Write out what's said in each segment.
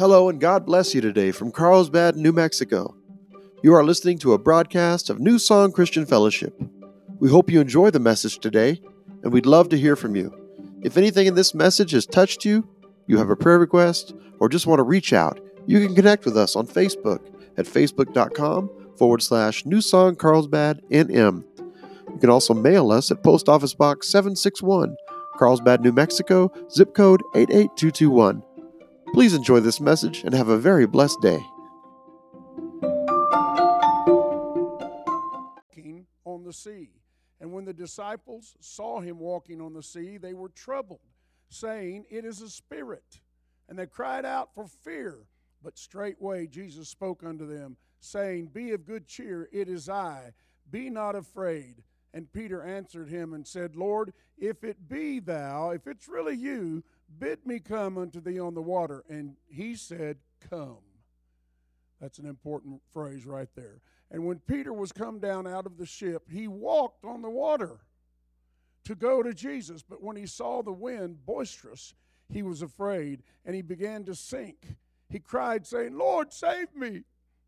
Hello and God bless you today from Carlsbad, New Mexico. You are listening to a broadcast of New Song Christian Fellowship. We hope you enjoy the message today, and we'd love to hear from you. If anything in this message has touched you, you have a prayer request, or just want to reach out, you can connect with us on Facebook at facebook.com forward slash New Song Carlsbad NM. You can also mail us at Post Office Box 761, Carlsbad, New Mexico, zip code 88221. Please enjoy this message and have a very blessed day. on the sea. And when the disciples saw him walking on the sea, they were troubled, saying, It is a spirit. And they cried out for fear. But straightway Jesus spoke unto them, saying, Be of good cheer, it is I. Be not afraid. And Peter answered him and said, Lord, if it be thou, if it's really you, bid me come unto thee on the water. And he said, Come. That's an important phrase right there. And when Peter was come down out of the ship, he walked on the water to go to Jesus. But when he saw the wind boisterous, he was afraid and he began to sink. He cried, saying, Lord, save me.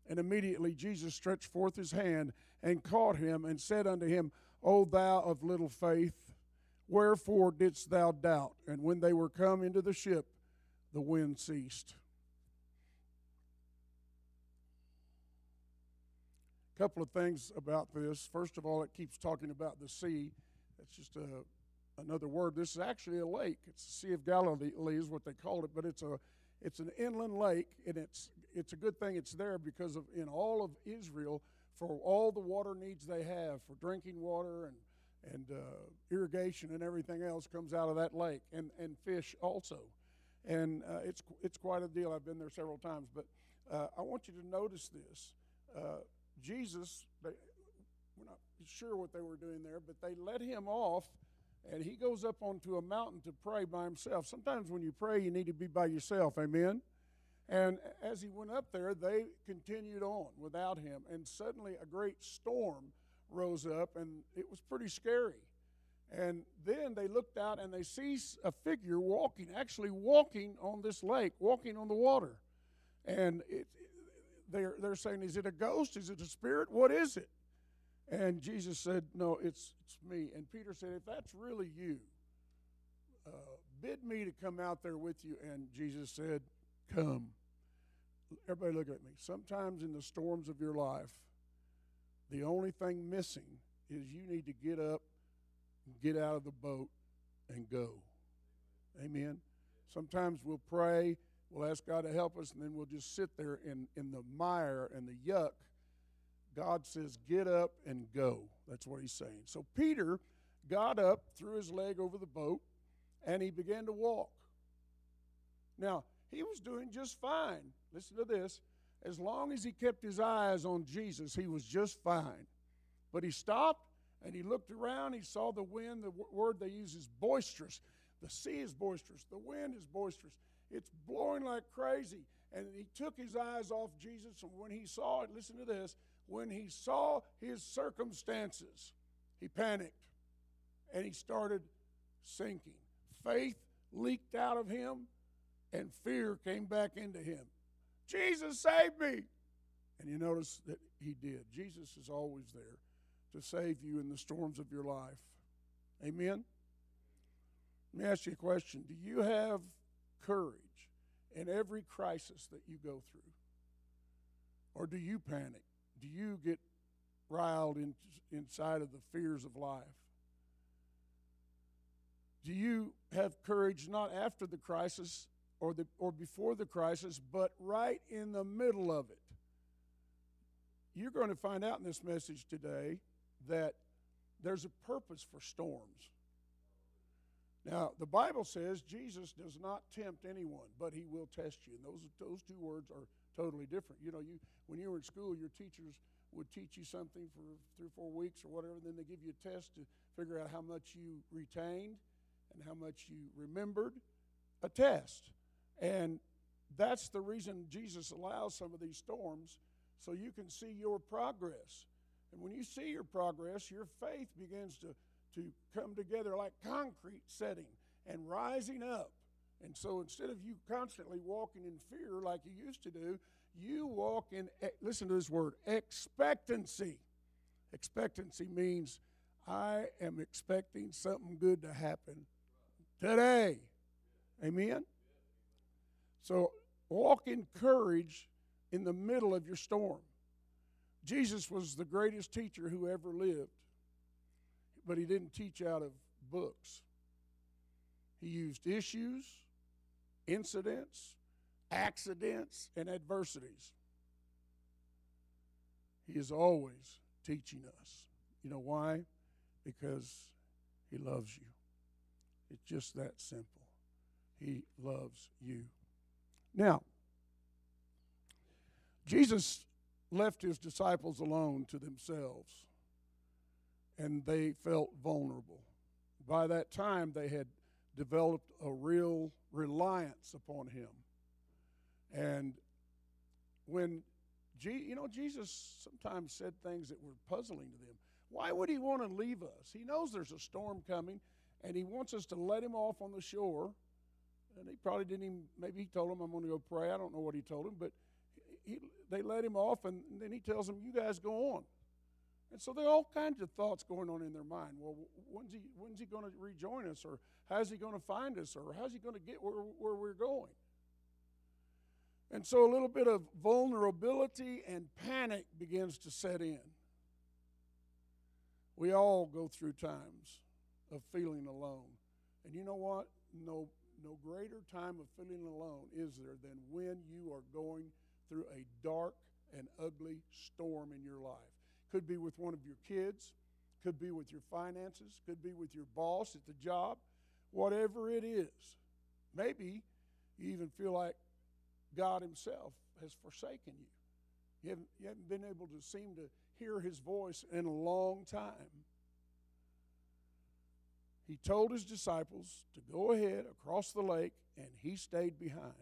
And immediately Jesus stretched forth his hand and caught him and said unto him, O thou of little faith, wherefore didst thou doubt? And when they were come into the ship, the wind ceased. A couple of things about this. First of all, it keeps talking about the sea. That's just a, another word. This is actually a lake. It's the Sea of Galilee is what they called it, but it's a it's an inland lake, and it's it's a good thing it's there because of in all of Israel for all the water needs they have for drinking water and and uh, irrigation and everything else comes out of that lake, and and fish also, and uh, it's it's quite a deal. I've been there several times, but uh, I want you to notice this. Uh, Jesus, they, we're not sure what they were doing there, but they let him off, and he goes up onto a mountain to pray by himself. Sometimes when you pray, you need to be by yourself. Amen. And as he went up there, they continued on without him, and suddenly a great storm rose up, and it was pretty scary. And then they looked out and they see a figure walking, actually walking on this lake, walking on the water. And it, they're, they're saying, Is it a ghost? Is it a spirit? What is it? And Jesus said, No, it's, it's me. And Peter said, If that's really you, uh, bid me to come out there with you. And Jesus said, Come. Everybody look at me. Sometimes in the storms of your life, the only thing missing is you need to get up, get out of the boat, and go. Amen. Sometimes we'll pray We'll ask God to help us, and then we'll just sit there in, in the mire and the yuck. God says, Get up and go. That's what he's saying. So Peter got up, threw his leg over the boat, and he began to walk. Now, he was doing just fine. Listen to this. As long as he kept his eyes on Jesus, he was just fine. But he stopped and he looked around. He saw the wind. The word they use is boisterous. The sea is boisterous. The wind is boisterous. It's blowing like crazy. And he took his eyes off Jesus, and when he saw it, listen to this when he saw his circumstances, he panicked and he started sinking. Faith leaked out of him, and fear came back into him. Jesus, save me! And you notice that he did. Jesus is always there to save you in the storms of your life. Amen? Let me ask you a question Do you have courage in every crisis that you go through? Or do you panic? Do you get riled in, inside of the fears of life? Do you have courage not after the crisis or, the, or before the crisis, but right in the middle of it? You're going to find out in this message today that there's a purpose for storms. Now, the Bible says Jesus does not tempt anyone, but he will test you. And those, those two words are totally different. You know, you, when you were in school, your teachers would teach you something for three or four weeks or whatever, and then they give you a test to figure out how much you retained and how much you remembered. A test. And that's the reason Jesus allows some of these storms so you can see your progress. And when you see your progress, your faith begins to to come together like concrete setting and rising up And so instead of you constantly walking in fear like you used to do, you walk in, listen to this word, expectancy. Expectancy means I am expecting something good to happen today. Amen? So walk in courage in the middle of your storm. Jesus was the greatest teacher who ever lived, but he didn't teach out of books. He used issues, incidents, accidents, and adversities. He is always teaching us. You know why? Because he loves you. It's just that simple. He loves you. Now, Jesus left his disciples alone to themselves, and they felt vulnerable. By that time, they had developed a real reliance upon him. And when, you know, Jesus sometimes said things that were puzzling to them. Why would he want to leave us? He knows there's a storm coming, and he wants us to let him off on the shore. And he probably didn't even, maybe he told them, I'm going to go pray. I don't know what he told him, but he, they let him off, and then he tells them, You guys go on. And so there are all kinds of thoughts going on in their mind. Well, when's he, when's he going to rejoin us? Or how's he going to find us? Or how's he going to get where, where we're going? And so a little bit of vulnerability and panic begins to set in. We all go through times of feeling alone. And you know what? No, no greater time of feeling alone is there than when you are going through a dark and ugly storm in your life. Could be with one of your kids, could be with your finances, could be with your boss at the job, whatever it is. Maybe you even feel like God Himself has forsaken you. You haven't, you haven't been able to seem to hear His voice in a long time. He told His disciples to go ahead across the lake, and He stayed behind.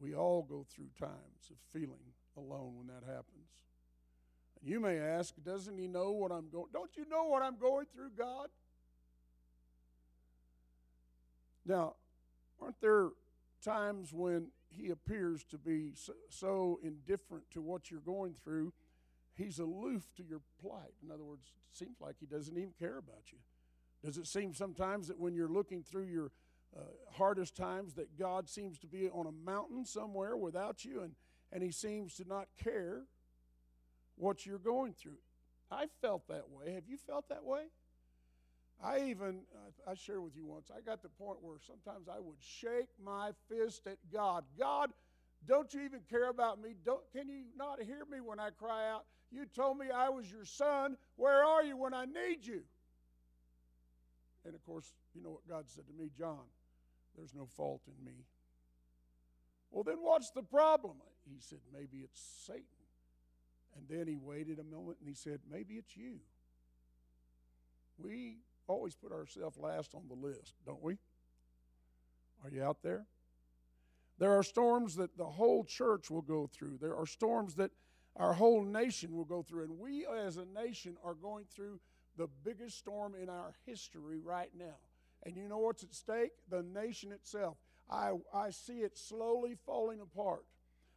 We all go through times of feeling alone when that happens. And you may ask, doesn't he know what I'm going Don't you know what I'm going through, God? Now, aren't there times when he appears to be so, so indifferent to what you're going through, he's aloof to your plight? In other words, it seems like he doesn't even care about you. Does it seem sometimes that when you're looking through your uh, hardest times that God seems to be on a mountain somewhere without you and, and he seems to not care what you're going through. I felt that way. Have you felt that way? I even, I shared with you once, I got to the point where sometimes I would shake my fist at God. God, don't you even care about me? Don't, can you not hear me when I cry out? You told me I was your son. Where are you when I need you? And of course, you know what God said to me, John, there's no fault in me. Well, then what's the problem? He said, maybe it's Satan. And then he waited a moment and he said, maybe it's you. We always put ourselves last on the list, don't we? Are you out there? There are storms that the whole church will go through. There are storms that our whole nation will go through. And we as a nation are going through the biggest storm in our history right now. And you know what's at stake? The nation itself. I, I see it slowly falling apart.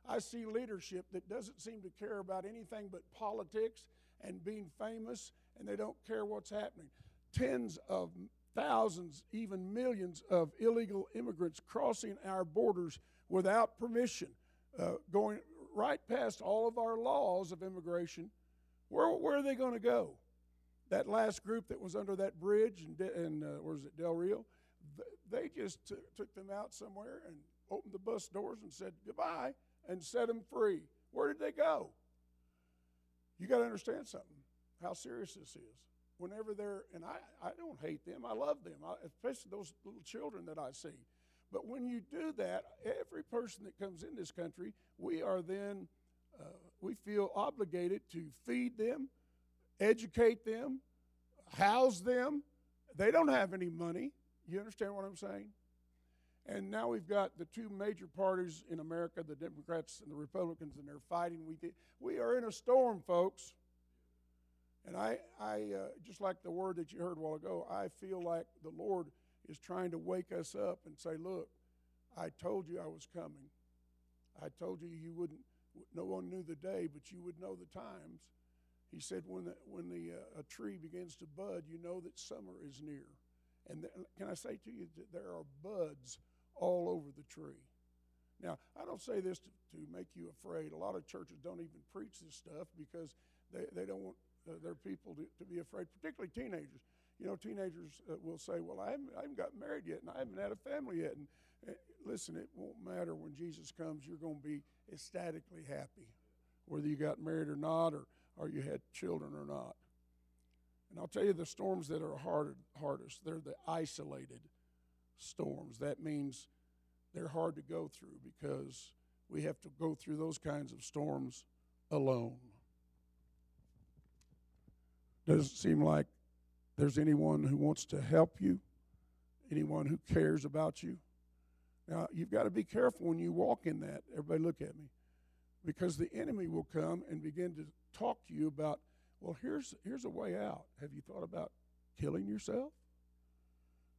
I see leadership that doesn't seem to care about anything but politics and being famous, and they don't care what's happening. Tens of thousands, even millions of illegal immigrants crossing our borders without permission, uh, going right past all of our laws of immigration. Where, where are they going to go? That last group that was under that bridge and, in uh, where is it, Del Rio, they just t- took them out somewhere and opened the bus doors and said goodbye and set them free. Where did they go? You got to understand something, how serious this is. Whenever they're, and I, I don't hate them, I love them, I, especially those little children that I see. But when you do that, every person that comes in this country, we are then, uh, we feel obligated to feed them, educate them, house them. They don't have any money. You understand what I'm saying? And now we've got the two major parties in America, the Democrats and the Republicans, and they're fighting. We, we are in a storm, folks. And I, I uh, just like the word that you heard a while ago, I feel like the Lord is trying to wake us up and say, Look, I told you I was coming. I told you you wouldn't, no one knew the day, but you would know the times. He said, When the, when the, uh, a tree begins to bud, you know that summer is near. And th- can I say to you that there are buds all over the tree? Now, I don't say this to, to make you afraid. A lot of churches don't even preach this stuff because they, they don't want uh, their people to, to be afraid, particularly teenagers. You know, teenagers uh, will say, Well, I haven't, I haven't got married yet and I haven't had a family yet. And uh, listen, it won't matter when Jesus comes, you're going to be ecstatically happy, whether you got married or not, or, or you had children or not. And I'll tell you the storms that are hard, hardest, they're the isolated storms. That means they're hard to go through because we have to go through those kinds of storms alone. Doesn't seem like there's anyone who wants to help you, anyone who cares about you. Now, you've got to be careful when you walk in that. Everybody, look at me. Because the enemy will come and begin to talk to you about, well, here's, here's a way out. Have you thought about killing yourself?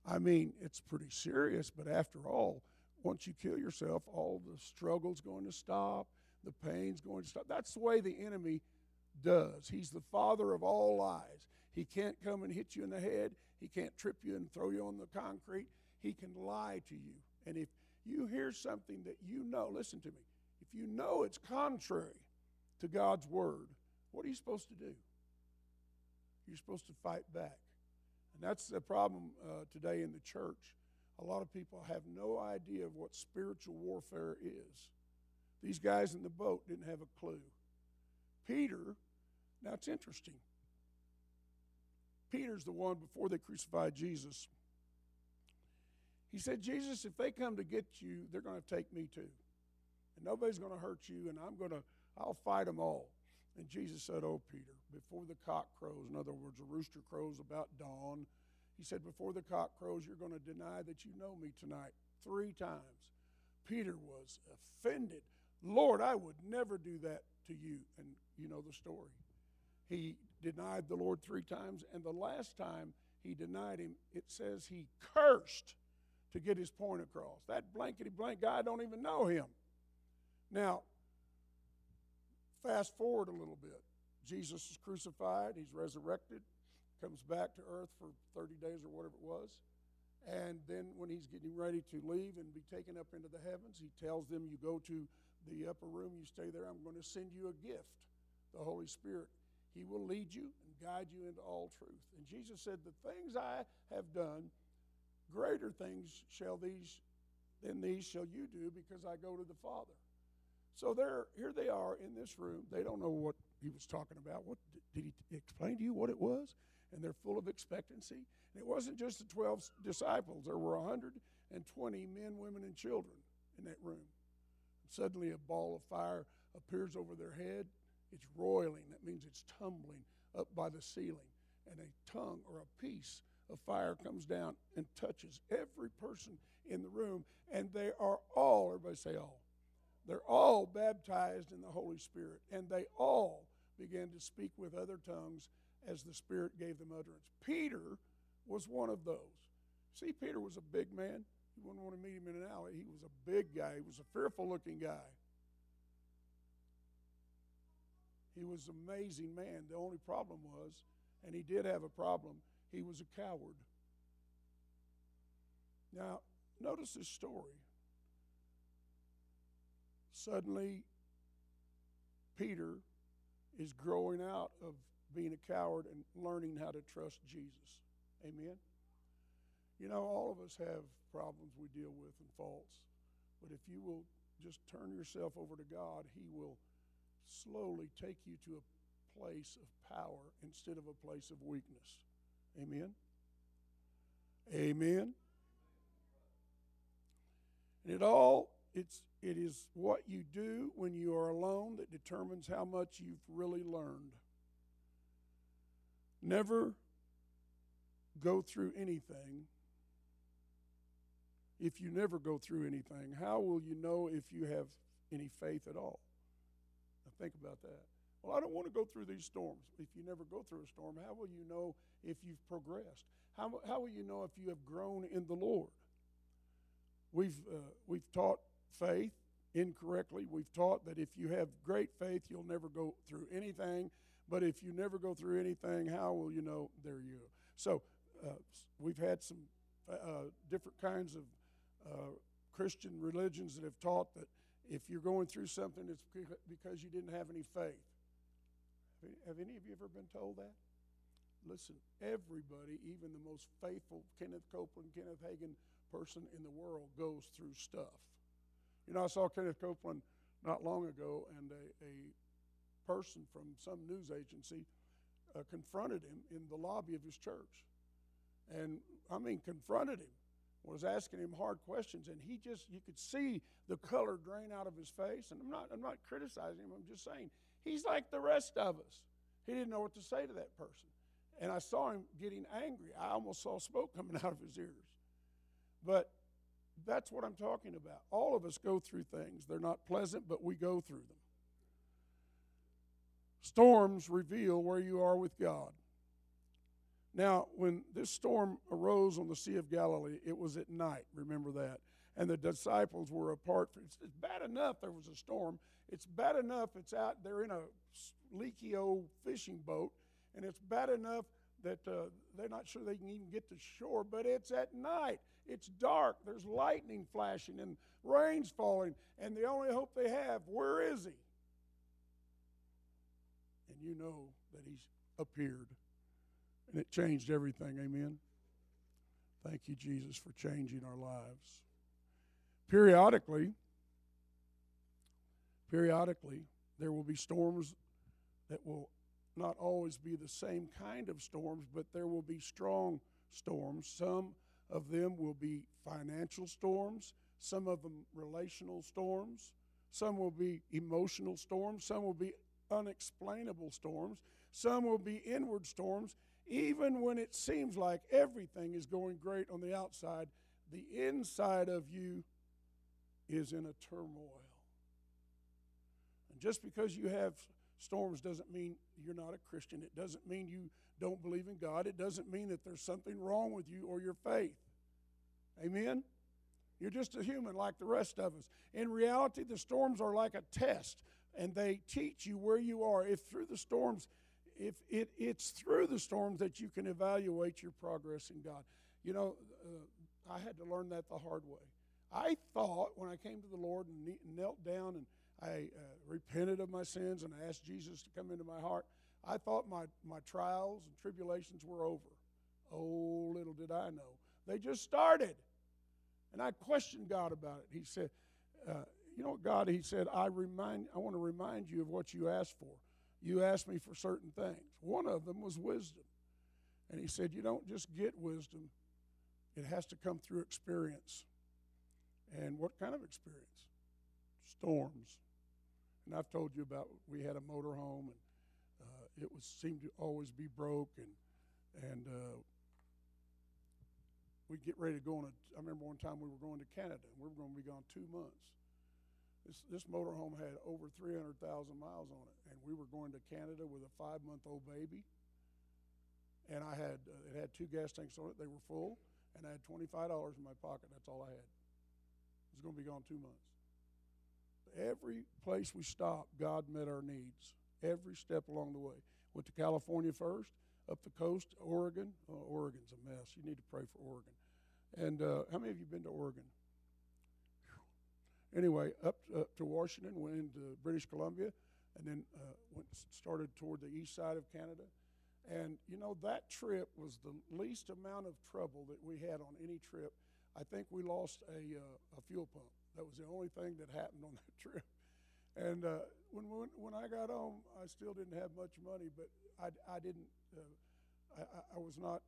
I mean, it's pretty serious, but after all, once you kill yourself, all the struggle's going to stop, the pain's going to stop. That's the way the enemy does. He's the father of all lies. He can't come and hit you in the head, he can't trip you and throw you on the concrete. He can lie to you. And if you hear something that you know, listen to me, if you know it's contrary to God's word, what are you supposed to do? You're supposed to fight back. And that's the problem uh, today in the church. A lot of people have no idea of what spiritual warfare is. These guys in the boat didn't have a clue. Peter, now it's interesting. Peter's the one before they crucified Jesus. He said, Jesus, if they come to get you, they're going to take me too. And nobody's going to hurt you, and I'm going to, I'll fight them all. And Jesus said, Oh, Peter, before the cock crows, in other words, a rooster crows about dawn, he said, Before the cock crows, you're going to deny that you know me tonight three times. Peter was offended. Lord, I would never do that to you. And you know the story. He denied the Lord three times, and the last time he denied him, it says he cursed to get his point across. That blankety blank guy, I don't even know him. Now, fast forward a little bit. Jesus is crucified, he's resurrected, comes back to earth for 30 days or whatever it was. And then when he's getting ready to leave and be taken up into the heavens, he tells them, You go to the upper room, you stay there, I'm going to send you a gift, the Holy Spirit. He will lead you and guide you into all truth. And Jesus said, The things I have done, greater things shall these than these shall you do, because I go to the Father. So there, here they are in this room. They don't know what he was talking about. What did he explain to you what it was? And they're full of expectancy. And it wasn't just the 12 disciples. There were 120 men, women, and children in that room. And suddenly a ball of fire appears over their head. It's roiling. That means it's tumbling up by the ceiling. And a tongue or a piece of fire comes down and touches every person in the room. And they are all, everybody say all, they're all baptized in the Holy Spirit. And they all began to speak with other tongues as the Spirit gave them utterance. Peter was one of those. See, Peter was a big man. You wouldn't want to meet him in an alley. He was a big guy, he was a fearful looking guy. He was an amazing man. The only problem was, and he did have a problem, he was a coward. Now, notice this story. Suddenly, Peter is growing out of being a coward and learning how to trust Jesus. Amen? You know, all of us have problems we deal with and faults. But if you will just turn yourself over to God, He will slowly take you to a place of power instead of a place of weakness. Amen? Amen? And it all, it's, it is what you do when you are alone that determines how much you've really learned. Never go through anything if you never go through anything. How will you know if you have any faith at all? Now think about that. Well, I don't want to go through these storms. If you never go through a storm, how will you know if you've progressed? How, how will you know if you have grown in the Lord? We've, uh, we've taught faith incorrectly. We've taught that if you have great faith, you'll never go through anything. But if you never go through anything, how will you know? There you go. So uh, we've had some uh, different kinds of uh, Christian religions that have taught that if you're going through something, it's because you didn't have any faith. Have any of you ever been told that? Listen, everybody, even the most faithful Kenneth Copeland, Kenneth Hagin person in the world, goes through stuff. You know, I saw Kenneth Copeland not long ago, and a, a person from some news agency uh, confronted him in the lobby of his church. And I mean, confronted him, was asking him hard questions, and he just, you could see the color drain out of his face. And I'm not, I'm not criticizing him, I'm just saying, he's like the rest of us. He didn't know what to say to that person. And I saw him getting angry. I almost saw smoke coming out of his ears. But that's what I'm talking about. All of us go through things. They're not pleasant, but we go through them. Storms reveal where you are with God. Now, when this storm arose on the Sea of Galilee, it was at night. Remember that. And the disciples were apart. It's, it's bad enough there was a storm. It's bad enough it's out, they're in a leaky old fishing boat. And it's bad enough that uh, they're not sure they can even get to shore, but it's at night. It's dark. There's lightning flashing and rain's falling. And the only hope they have, where is he? and you know that He's appeared. And it changed everything. Amen. Thank you, Jesus, for changing our lives. Periodically, periodically, there will be storms that will not always be the same kind of storms, but there will be strong storms. Some of them will be financial storms, some of them relational storms, some will be emotional storms, some will be unexplainable storms, some will be inward storms. Even when it seems like everything is going great on the outside, the inside of you is in a turmoil. And just because you have storms doesn't mean you're not a Christian. It doesn't mean you don't believe in God. It doesn't mean that there's something wrong with you or your faith. Amen? You're just a human like the rest of us. In reality, the storms are like a test and they teach you where you are. If through the storms, if it, it's through the storms that you can evaluate your progress in God. You know, uh, I had to learn that the hard way. I thought when I came to the Lord and knelt down and I uh, repented of my sins and I asked Jesus to come into my heart, I thought my, my trials and tribulations were over. Oh, little did I know. They just started. And I questioned God about it. He said, uh, you know what, God, He said, I remind, I want to remind you of what you asked for. You asked me for certain things. One of them was wisdom. And He said, You don't just get wisdom, it has to come through experience. And what kind of experience? Storms. And I've told you about we had a motorhome and uh, it was seemed to always be broke and and uh, we'd get ready to go on a. I remember one time we were going to Canada and we were going to be gone two months this, this motorhome had over 300,000 miles on it, and we were going to Canada with a five month old baby. And I had, uh, it had two gas tanks on it, they were full, and I had $25 in my pocket. That's all I had. It was going to be gone two months. Every place we stopped, God met our needs, every step along the way. Went to California first, up the coast, Oregon. Oh, Oregon's a mess. You need to pray for Oregon. And uh, how many of you been to Oregon? anyway, up, up to Washington, went into British Columbia, and then uh, went started toward the east side of Canada. And you know that trip was the least amount of trouble that we had on any trip. I think we lost a, uh, a fuel pump. That was the only thing that happened on that trip. And uh, when, when when I got home, I still didn't have much money, but I, I didn't. I, I was not.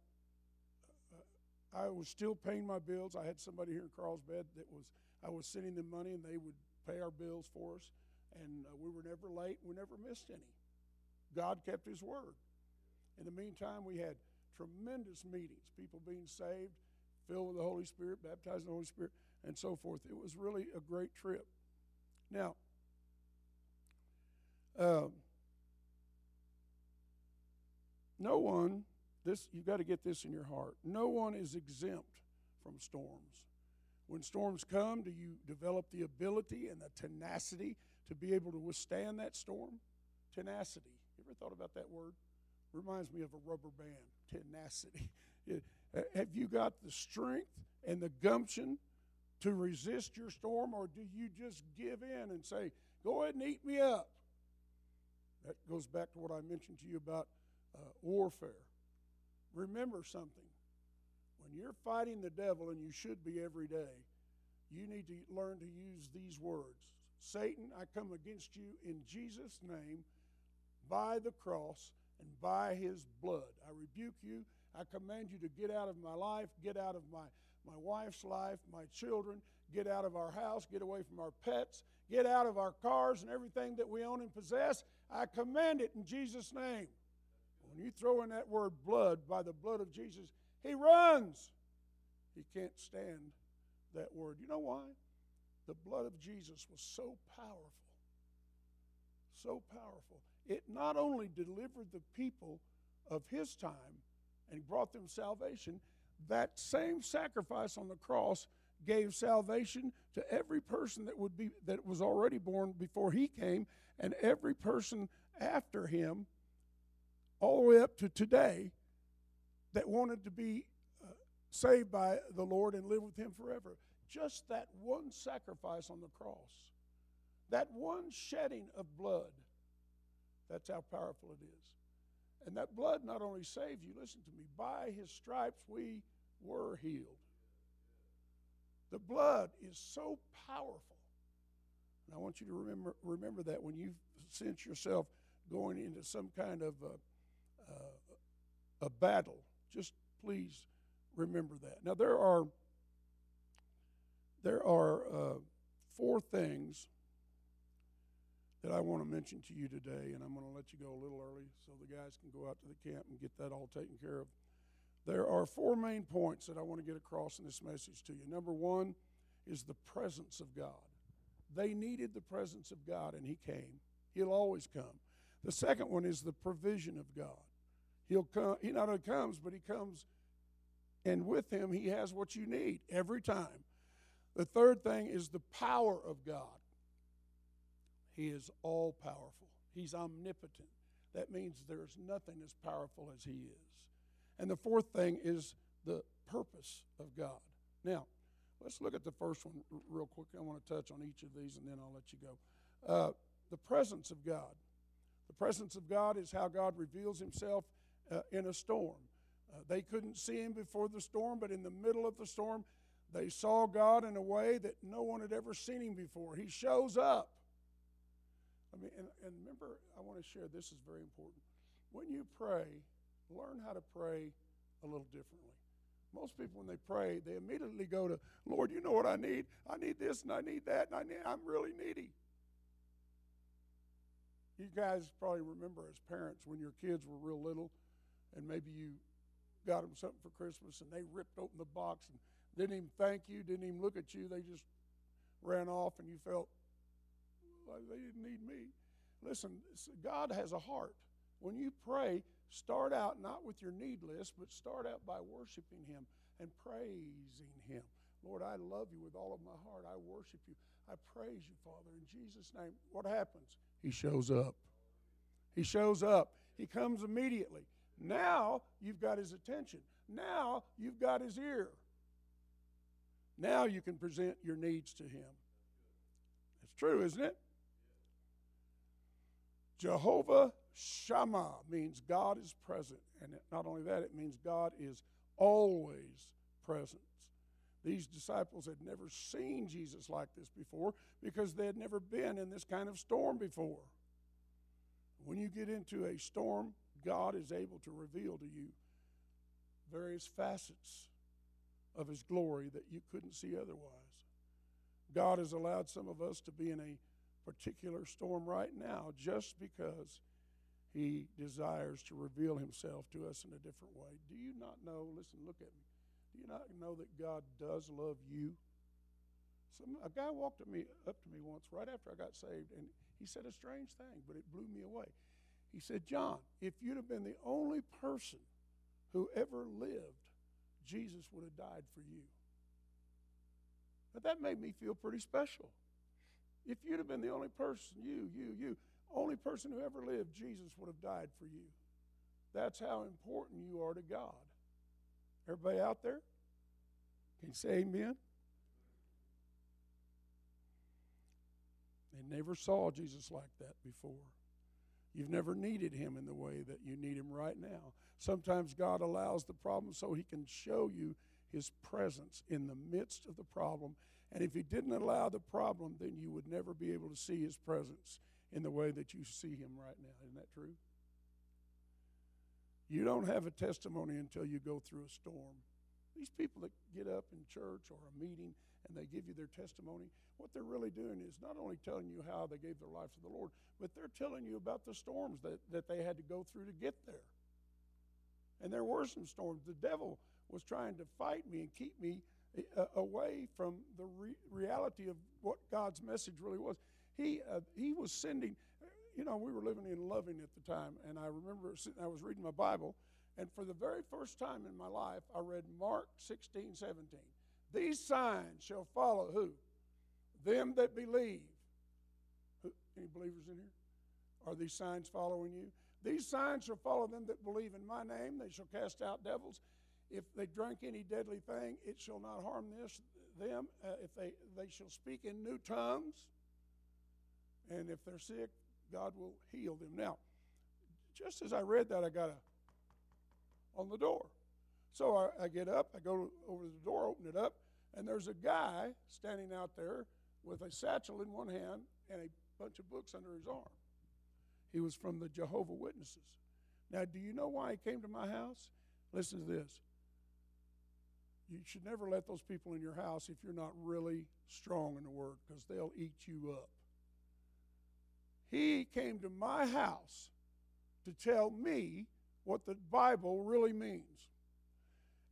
Uh, I was still paying my bills. I had somebody here in Carlsbad that was I was sending them money and they would pay our bills for us. And uh, we were never late. We never missed any. God kept His word. In the meantime, we had tremendous meetings, people being saved, filled with the Holy Spirit, baptized in the Holy Spirit, and so forth. It was really a great trip. Now, um, no one this you've got to get this in your heart. No one is exempt from storms. When storms come, do you develop the ability and the tenacity to be able to withstand that storm? Tenacity. You ever thought about that word? Reminds me of a rubber band. Tenacity. Uh, have you got the strength and the gumption to resist your storm, or do you just give in and say, Go ahead and eat me up? That goes back to what I mentioned to you about uh, warfare. Remember something. When you're fighting the devil, and you should be every day, you need to learn to use these words Satan, I come against you in Jesus' name by the cross and by his blood. I rebuke you. I command you to get out of my life, get out of my, my wife's life, my children, get out of our house, get away from our pets, get out of our cars and everything that we own and possess. I command it in Jesus' name. When you throw in that word blood, by the blood of Jesus, he runs. He can't stand that word. You know why? The blood of Jesus was so powerful. So powerful. It not only delivered the people of his time and brought them salvation, that same sacrifice on the cross gave salvation to every person that would be that was already born before he came and every person after him all the way up to today that wanted to be uh, saved by the Lord and live with him forever. Just that one sacrifice on the cross that one shedding of blood that's how powerful it is. And that blood not only saved you listen to me by his stripes we were healed. The blood is so powerful. And I want you to remember, remember that when you sense yourself going into some kind of a, a battle, just please remember that. Now, there are, there are uh, four things that I want to mention to you today, and I'm going to let you go a little early so the guys can go out to the camp and get that all taken care of. There are four main points that I want to get across in this message to you. Number one is the presence of God. They needed the presence of God, and He came. He'll always come. The second one is the provision of God. He'll come. He not only comes, but He comes, and with Him, He has what you need every time. The third thing is the power of God. He is all powerful. He's omnipotent. That means there's nothing as powerful as He is. And the fourth thing is the purpose of God. Now, let's look at the first one real quick. I want to touch on each of these and then I'll let you go. Uh, the presence of God. The presence of God is how God reveals himself uh, in a storm. Uh, they couldn't see him before the storm, but in the middle of the storm, they saw God in a way that no one had ever seen him before. He shows up. I mean, and, and remember, I want to share this is very important. When you pray, learn how to pray a little differently. Most people, when they pray, they immediately go to, Lord, you know what I need? I need this and I need that, and I need, I'm really needy. You guys probably remember as parents when your kids were real little and maybe you got them something for Christmas and they ripped open the box and didn't even thank you, didn't even look at you. They just ran off and you felt like they didn't need me. Listen, God has a heart. When you pray, Start out not with your need list, but start out by worshiping Him and praising Him. Lord, I love you with all of my heart. I worship you. I praise you, Father. In Jesus' name, what happens? He shows up. He shows up. He comes immediately. Now you've got his attention. Now you've got his ear. Now you can present your needs to him. It's true, isn't it? Jehovah Shammah means God is present. And not only that, it means God is always present. These disciples had never seen Jesus like this before because they had never been in this kind of storm before. When you get into a storm, God is able to reveal to you various facets of His glory that you couldn't see otherwise. God has allowed some of us to be in a particular storm right now just because he desires to reveal himself to us in a different way. Do you not know? Listen, look at me. Do you not know that God does love you? Some, a guy walked up, me, up to me once right after I got saved, and he said a strange thing, but it blew me away. He said, John, if you'd have been the only person who ever lived, Jesus would have died for you. That made me feel pretty special. If you'd have been the only person, you, you, you, only person who ever lived, Jesus would have died for you. That's how important you are to God. Everybody out there? Can you say amen? They never saw Jesus like that before. You've never needed him in the way that you need him right now. Sometimes God allows the problem so he can show you his presence in the midst of the problem. And if he didn't allow the problem, then you would never be able to see his presence in the way that you see him right now. Isn't that true? You don't have a testimony until you go through a storm. These people that get up in church or a meeting and they give you their testimony, what they're really doing is not only telling you how they gave their life to the Lord, but they're telling you about the storms that, that they had to go through to get there. And there were some storms. The devil was trying to fight me and keep me uh, away from the re- reality of what God's message really was. He, uh, he was sending, you know, we were living in Loving at the time, and I remember sitting, I was reading my Bible, and for the very first time in my life, I read Mark 16, 17. These signs shall follow who? Them that believe. Any believers in here? Are these signs following you? These signs shall follow them that believe in my name. They shall cast out devils. If they drink any deadly thing, it shall not harm this, them. Uh, if they, they shall speak in new tongues. And if they're sick, God will heal them. Now, just as I read that, I got a on the door. So I, I, get up, I go over to the door, open it up, and there's a guy standing out there with a satchel in one hand and a bunch of books under his arm. He was from the Jehovah Witnesses. Now, do you know why he came to my house? Listen to this. You should never let those people in your house if you're not really strong in the Word because they'll eat you up. He came to my house to tell me what the Bible really means.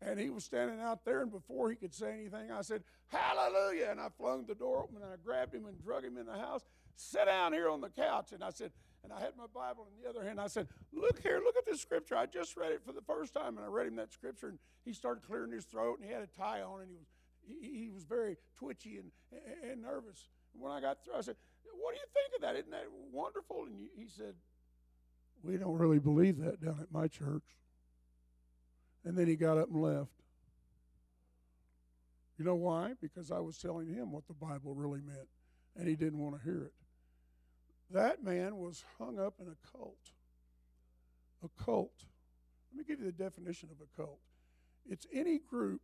And he was standing out there, and before he could say anything, I said, Hallelujah! And I flung the door open and I grabbed him and drug him in the house. Sit down here on the couch. And I said, and I had my Bible in the other hand. I said, Look here, look at this scripture. I just read it for the first time, and I read him that scripture, and he started clearing his throat, and he had a tie on, and he was he, he was very twitchy and, and nervous. And when I got through, I said, What do you think of that? Isn't that wonderful? And he said, We don't really believe that down at my church. And then he got up and left. You know why? Because I was telling him what the Bible really meant, and he didn't want to hear it. That man was hung up in a cult. A cult. Let me give you the definition of a cult it's any group,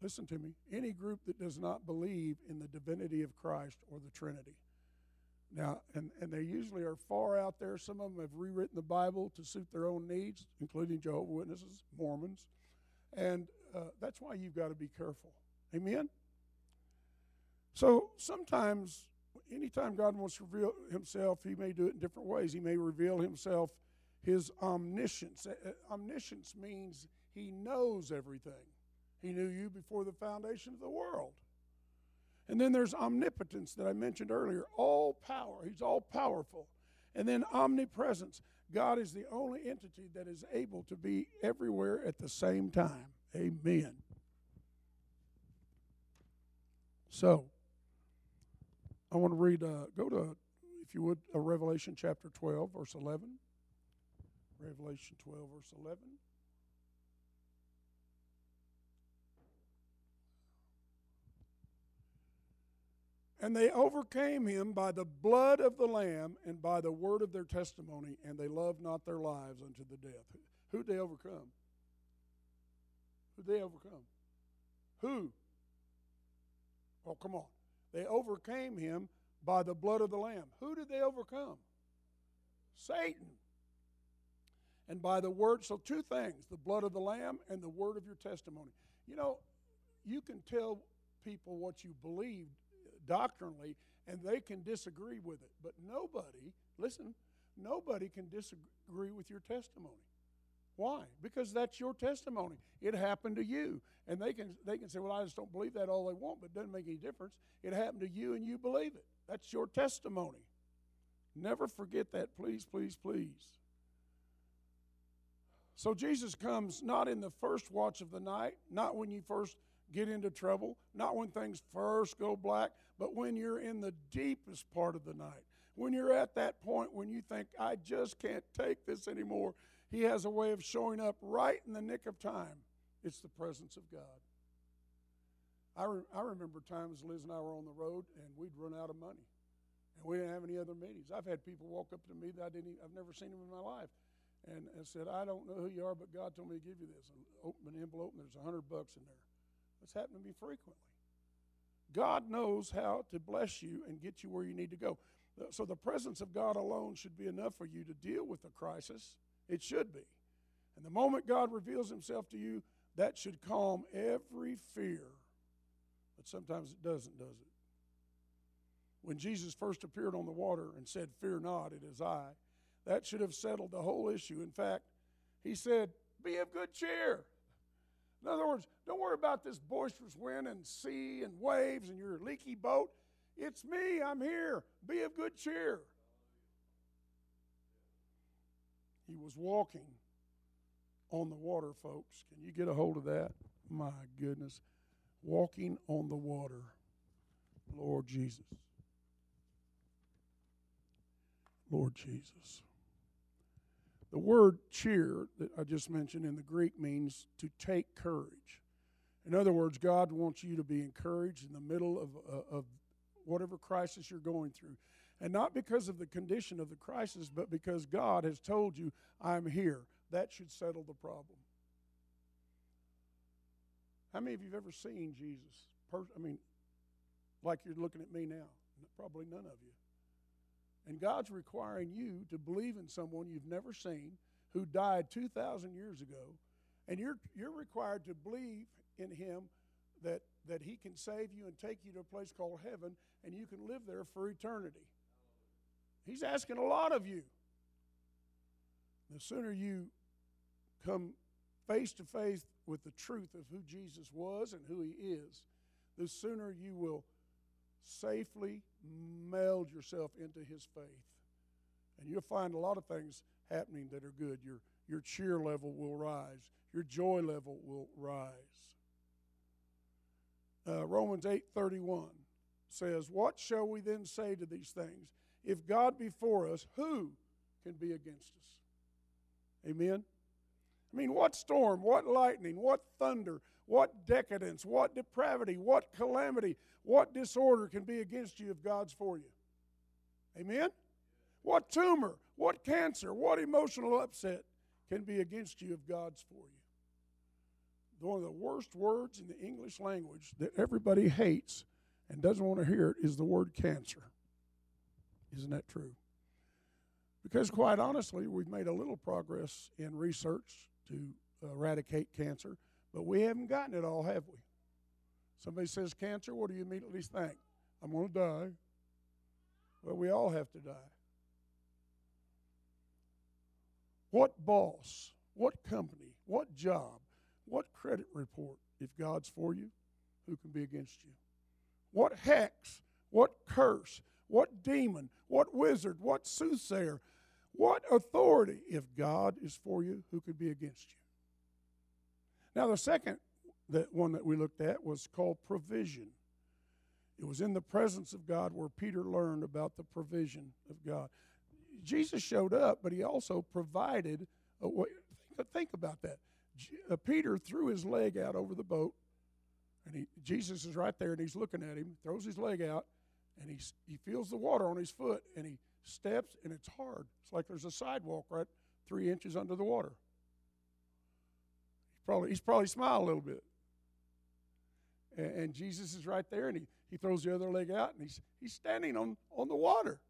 listen to me, any group that does not believe in the divinity of Christ or the Trinity. Now, and, and they usually are far out there. Some of them have rewritten the Bible to suit their own needs, including Jehovah Witnesses, Mormons. And uh, that's why you've got to be careful. Amen? So sometimes, anytime God wants to reveal himself, he may do it in different ways. He may reveal himself, his omniscience. Omniscience means he knows everything. He knew you before the foundation of the world. And then there's omnipotence that I mentioned earlier, all power. He's all powerful. And then omnipresence. God is the only entity that is able to be everywhere at the same time. Amen. So, I want to read, uh, go to, if you would, a Revelation chapter 12, verse 11. Revelation 12, verse 11. And they overcame him by the blood of the Lamb and by the word of their testimony, and they loved not their lives unto the death. Who'd they overcome? Who'd they overcome? Who? Oh, come on. They overcame him by the blood of the Lamb. Who did they overcome? Satan. And by the word, so two things the blood of the Lamb and the word of your testimony. You know, you can tell people what you believe doctrinally, and they can disagree with it. But nobody, listen, nobody can disagree with your testimony. Why? Because that's your testimony. It happened to you. And they can they can say, Well, I just don't believe that all they want, but it doesn't make any difference. It happened to you and you believe it. That's your testimony. Never forget that, please, please, please. So Jesus comes not in the first watch of the night, not when you first get into trouble, not when things first go black, but when you're in the deepest part of the night. When you're at that point when you think, I just can't take this anymore, He has a way of showing up right in the nick of time. It's the presence of God. I, re- I remember times Liz and I were on the road and we'd run out of money and we didn't have any other meetings. I've had people walk up to me that I didn't, even, I've never seen them in my life and, and said, I don't know who you are, but God told me to give you this. And open an envelope, and there's a hundred bucks in there. That's happened to me frequently. God knows how to bless you and get you where you need to go. Uh, so the presence of God alone should be enough for you to deal with the crisis. It should be. And the moment God reveals himself to you, that should calm every fear. But sometimes it doesn't, does it? When Jesus first appeared on the water and said, Fear not, it is I, that should have settled the whole issue. In fact, he said, Be of good cheer. In other words, don't worry about this boisterous wind and sea and waves and your leaky boat. It's me, I'm here. Be of good cheer. He was walking on the water, folks. Can you get a hold of that? My goodness. Walking on the water, Lord Jesus. Lord Jesus. The word cheer that I just mentioned in the Greek means to take courage. In other words, God wants you to be encouraged in the middle of, uh, of whatever crisis you're going through. And not because of the condition of the crisis, but because God has told you, I'm here. That should settle the problem. How many of you have ever seen Jesus? I mean, like you're looking at me now. Probably none of you. And God's requiring you to believe in someone you've never seen who died 2,000 years ago. And you're, you're required to believe in him that, that he can save you and take you to a place called heaven and you can live there for eternity. He's asking a lot of you. The sooner you come face to face with the truth of who Jesus was and who he is, the sooner you will safely meld yourself into his faith. And you'll find a lot of things happening that are good. Your, your cheer level will rise, your joy level will rise. Uh, Romans 8:31 says, "What shall we then say to these things? If God be for us, who can be against us?" Amen. I mean, what storm, what lightning, what thunder, what decadence, what depravity, what calamity, what disorder can be against you if God's for you? Amen? What tumor, what cancer, what emotional upset can be against you if God's for you? One of the worst words in the English language that everybody hates and doesn't want to hear it is the word cancer. Isn't that true? Because, quite honestly, we've made a little progress in research to eradicate cancer, but we haven't gotten it all, have we? Somebody says cancer, what do you immediately think? I'm going to die. Well, we all have to die. What boss, what company, what job, what credit report, if God's for you, who can be against you? What hex, what curse, what demon, what wizard, what soothsayer, what authority, if God is for you, who could be against you? Now, the second that one that we looked at was called provision. It was in the presence of God where Peter learned about the provision of God. Jesus showed up, but he also provided a way. Think about that. Uh, Peter threw his leg out over the boat, and he, Jesus is right there, and he's looking at him, throws his leg out, and he, he feels the water on his foot, and he steps, and it's hard. It's like there's a sidewalk right three inches under the water. Probably, he's probably smiled a little bit. And, and Jesus is right there, and he, he throws the other leg out, and he's, he's standing on, on the water.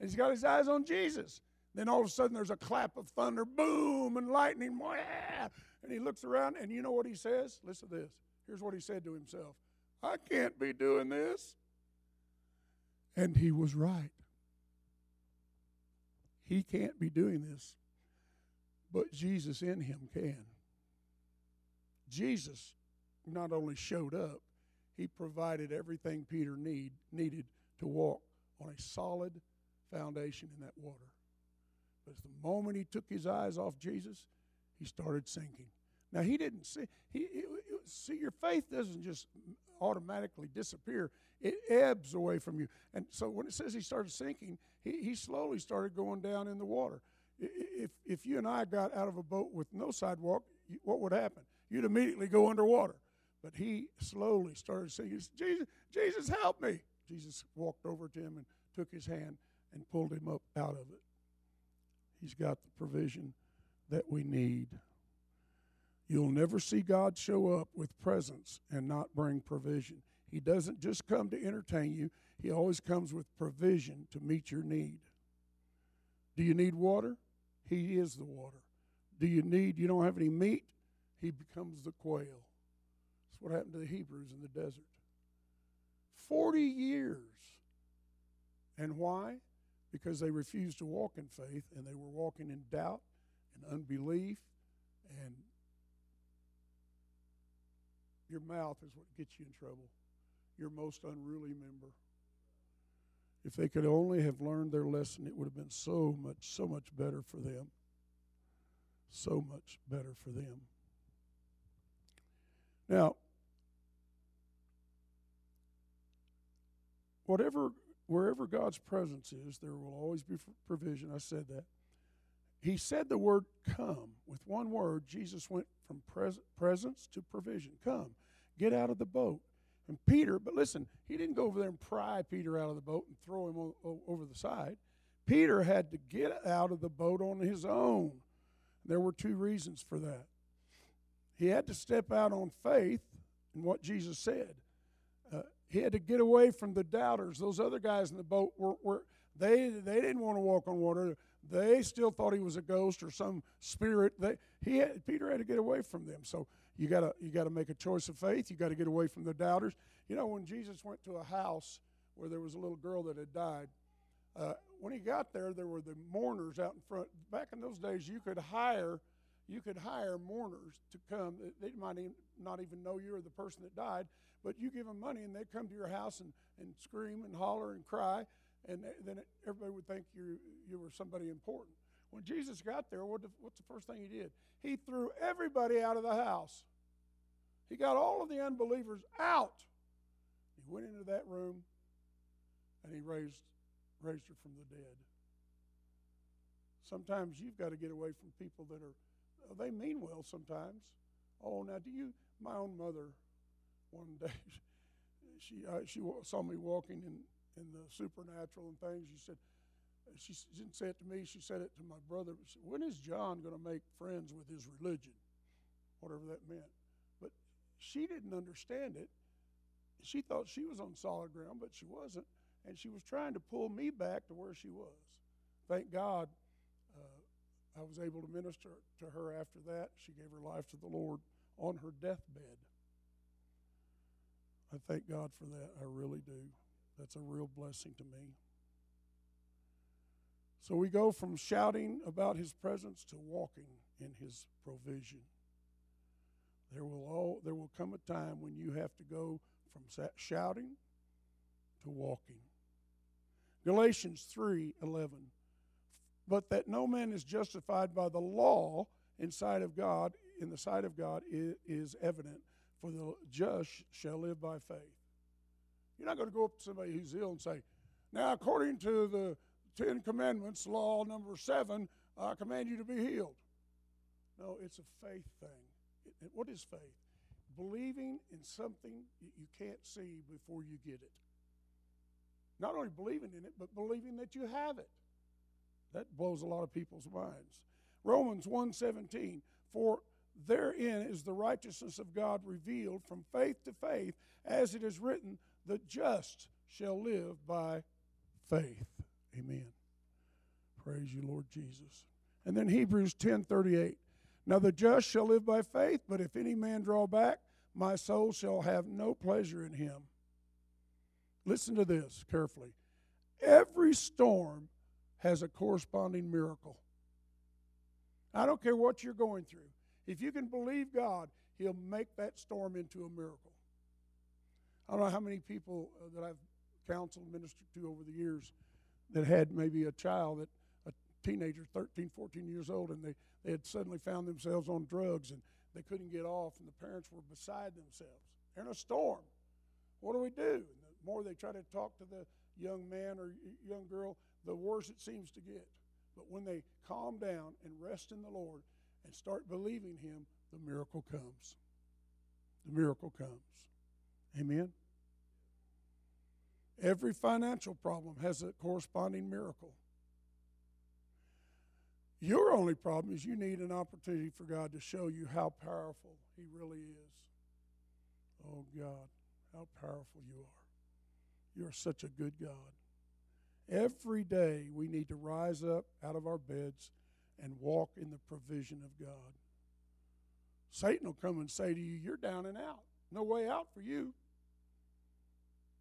And he's got his eyes on Jesus. Then all of a sudden there's a clap of thunder, boom, and lightning, and he looks around, and you know what he says? Listen to this. Here's what he said to himself I can't be doing this. And he was right. He can't be doing this, but Jesus in him can. Jesus not only showed up, he provided everything Peter need, needed to walk on a solid foundation in that water. But the moment he took his eyes off Jesus, he started sinking. Now he didn't see. He, see your faith doesn't just automatically disappear. It ebbs away from you. And so when it says he started sinking, he, he slowly started going down in the water. If if you and I got out of a boat with no sidewalk, what would happen? You'd immediately go underwater. But he slowly started saying, Jesus, Jesus, help me. Jesus walked over to him and took his hand and pulled him up out of it. He's got the provision that we need. You'll never see God show up with presence and not bring provision. He doesn't just come to entertain you, He always comes with provision to meet your need. Do you need water? He is the water. Do you need, you don't have any meat? He becomes the quail. That's what happened to the Hebrews in the desert. 40 years. And why? Because they refused to walk in faith and they were walking in doubt and unbelief. And your mouth is what gets you in trouble. Your most unruly member. If they could only have learned their lesson, it would have been so much, so much better for them. So much better for them. Now, whatever wherever God's presence is, there will always be provision. I said that. He said the word come. With one word, Jesus went from pres- presence to provision. Come, get out of the boat. And Peter, but listen, he didn't go over there and pry Peter out of the boat and throw him o- over the side. Peter had to get out of the boat on his own. There were two reasons for that. He had to step out on faith in what Jesus said. Uh, he had to get away from the doubters. Those other guys in the boat were, were they they didn't want to walk on water. They still thought he was a ghost or some spirit. They he had, Peter had to get away from them. So you gotta you gotta make a choice of faith. You got to get away from the doubters. You know when Jesus went to a house where there was a little girl that had died. Uh, when he got there, there were the mourners out in front. Back in those days, you could hire you could hire mourners to come. They might not even know you're the person that died, but you give them money and they'd come to your house and, and scream and holler and cry, and then everybody would think you, you were somebody important. When Jesus got there, what the, what's the first thing he did? He threw everybody out of the house. He got all of the unbelievers out. He went into that room and he raised, raised her from the dead. Sometimes you've got to get away from people that are they mean well sometimes. Oh, now do you? My own mother, one day, she uh, she saw me walking in in the supernatural and things. She said, she didn't say it to me. She said it to my brother. Said, when is John going to make friends with his religion, whatever that meant? But she didn't understand it. She thought she was on solid ground, but she wasn't, and she was trying to pull me back to where she was. Thank God I was able to minister to her after that. She gave her life to the Lord on her deathbed. I thank God for that. I really do. That's a real blessing to me. So we go from shouting about his presence to walking in his provision. There will all there will come a time when you have to go from shouting to walking. Galatians 3:11 but that no man is justified by the law in sight of God, in the sight of God, is evident. For the just shall live by faith. You're not going to go up to somebody who's ill and say, Now, according to the Ten Commandments, law number seven, I command you to be healed. No, it's a faith thing. what is faith? Believing in something you can't see before you get it. Not only believing in it, but believing that you have it. That blows a lot of people's minds. Romans 1:17 For therein is the righteousness of God revealed from faith to faith as it is written the just shall live by faith. Amen. Praise you Lord Jesus. And then Hebrews 10:38 Now the just shall live by faith but if any man draw back my soul shall have no pleasure in him. Listen to this carefully. Every storm has a corresponding miracle. I don't care what you're going through. If you can believe God, He'll make that storm into a miracle. I don't know how many people uh, that I've counseled, ministered to over the years that had maybe a child that a teenager, 13, 14 years old, and they, they had suddenly found themselves on drugs and they couldn't get off, and the parents were beside themselves. In a storm. What do we do? And the more they try to talk to the young man or young girl, the worse it seems to get. But when they calm down and rest in the Lord and start believing Him, the miracle comes. The miracle comes. Amen. Every financial problem has a corresponding miracle. Your only problem is you need an opportunity for God to show you how powerful He really is. Oh, God, how powerful you are. You are such a good God. Every day we need to rise up out of our beds and walk in the provision of God. Satan will come and say to you, You're down and out. No way out for you.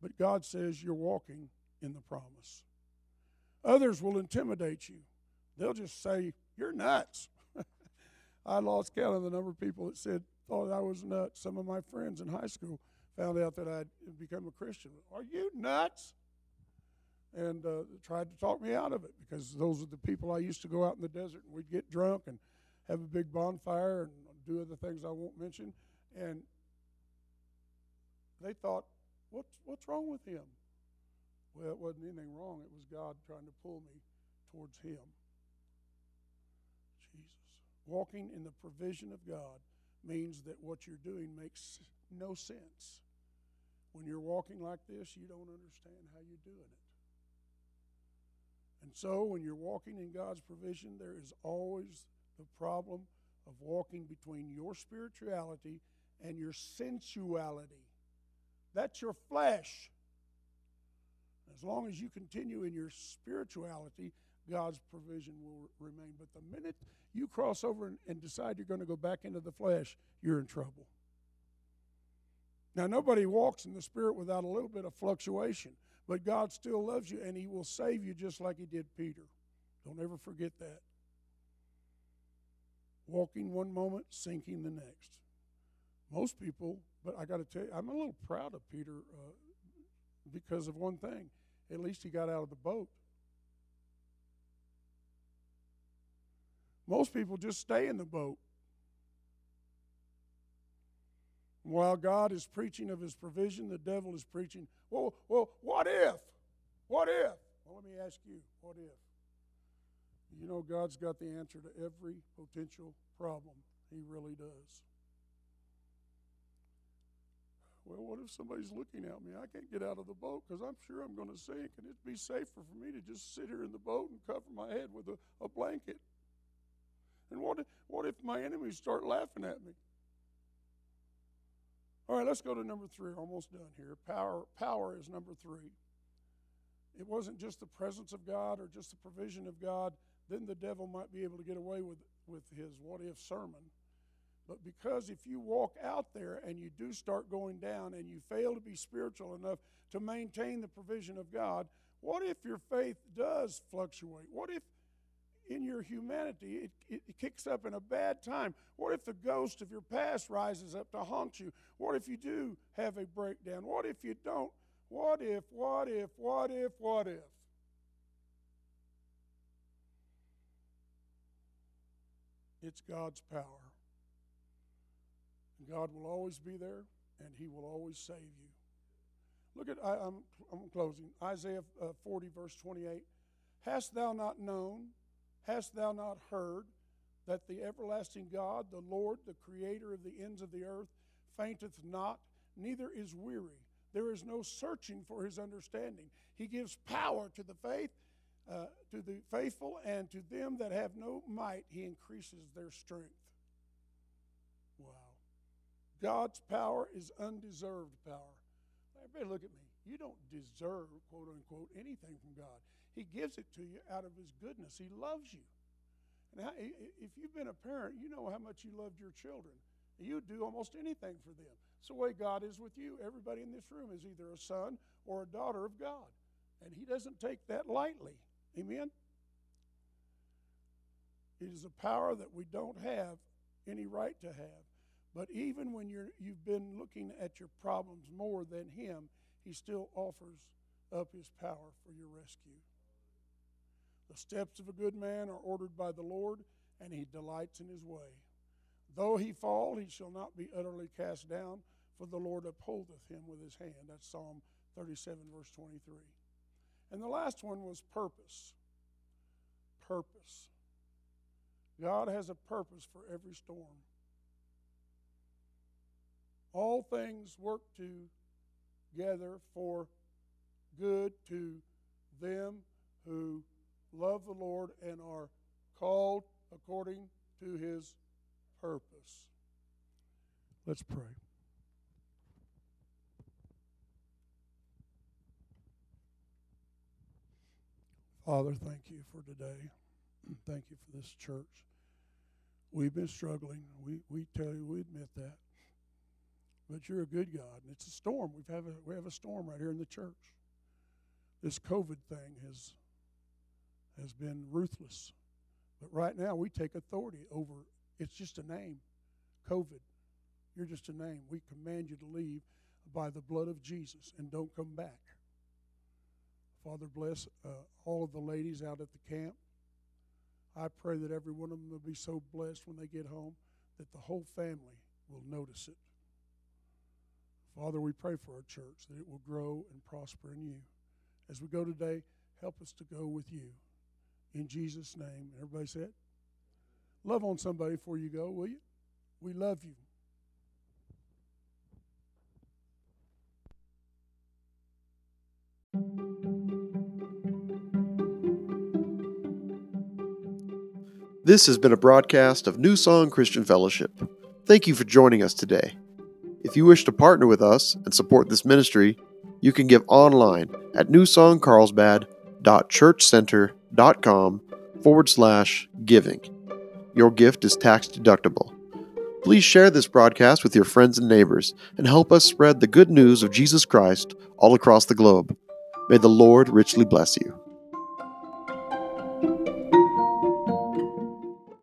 But God says you're walking in the promise. Others will intimidate you. They'll just say, You're nuts. I lost count of the number of people that said, thought I was nuts. Some of my friends in high school found out that I'd become a Christian. Are you nuts? And uh, tried to talk me out of it because those are the people I used to go out in the desert and we'd get drunk and have a big bonfire and do other things I won't mention. And they thought, what's, what's wrong with him? Well, it wasn't anything wrong. It was God trying to pull me towards him. Jesus. Walking in the provision of God means that what you're doing makes no sense. When you're walking like this, you don't understand how you're doing it. And so, when you're walking in God's provision, there is always the problem of walking between your spirituality and your sensuality. That's your flesh. As long as you continue in your spirituality, God's provision will remain. But the minute you cross over and, decide you're going to go back into the flesh, you're in trouble. Now, nobody walks in the Spirit without a little bit of fluctuation, but God still loves you and He will save you just like He did Peter. Don't ever forget that. Walking one moment, sinking the next. Most people, but I got to tell you, I'm a little proud of Peter uh, because of one thing. At least he got out of the boat. Most people just stay in the boat. While God is preaching of his provision, the devil is preaching, well, well, what if? What if? Well, let me ask you, what if? You know, God's got the answer to every potential problem. He really does. Well, what if somebody's looking at me? I can't get out of the boat because I'm sure I'm going to sink, and it'd be safer for me to just sit here in the boat and cover my head with a, a blanket. And what what if my enemies start laughing at me? All right, let's go to number three. Almost done here. Power, power is number three. It wasn't just the presence of God or just the provision of God. Then the devil might be able to get away with, with his what if sermon. But because if you walk out there and you do start going down and you fail to be spiritual enough to maintain the provision of God, what if your faith does fluctuate? What if in your humanity, it, it, kicks up in a bad time. What if the ghost of your past rises up to haunt you? What if you do have a breakdown? What if you don't? What if, what if, what if, what if? It's God's power. God will always be there, and He will always save you. Look at, I, am I'm, I'm closing. Isaiah uh, 40, verse 28. Hast thou not known? Hast thou not heard that the everlasting God, the Lord, the creator of the ends of the earth, fainteth not, neither is weary? There is no searching for his understanding. He gives power to the faith, uh, to the faithful, and to them that have no might, he increases their strength. Wow. God's power is undeserved power. Everybody, look at me. You don't deserve, quote unquote, anything from God. He gives it to you out of His goodness. He loves you. And if you've been a parent, you know how much you loved your children. You would do almost anything for them. It's the way God is with you. Everybody in this room is either a son or a daughter of God. And He doesn't take that lightly. Amen? It is a power that we don't have any right to have. But even when you're, you've been looking at your problems more than Him, He still offers up His power for your rescue. The steps of a good man are ordered by the Lord, and he delights in his way. Though he fall, he shall not be utterly cast down, for the Lord upholdeth him with his hand. That's Psalm 37, verse 23. And the last one was purpose. Purpose. God has a purpose for every storm. All things work together for good to them who love the Lord and are called according to his purpose. Let's pray. Father, thank you for today. Thank you for this church. We've been struggling. We, we tell you, we admit that. But you're a good God, and it's a storm. We've have a, we have a storm right here in the church. This COVID thing has, has been ruthless. But right now, we take authority over it's just a name COVID. You're just a name. We command you to leave by the blood of Jesus and don't come back. Father, bless uh, all of the ladies out at the camp. I pray that every one of them will be so blessed when they get home that the whole family will notice it. Father, we pray for our church that it will grow and prosper in you. As we go today, help us to go with you. In Jesus' name. Everybody said, Love on somebody before you go, will you? We love you. This has been a broadcast of New Song Christian Fellowship. Thank you for joining us today. If you wish to partner with us and support this ministry, you can give online at newsongcarlsbad.churchcenter.com forward slash giving. Your gift is tax deductible. Please share this broadcast with your friends and neighbors and help us spread the good news of Jesus Christ all across the globe. May the Lord richly bless you.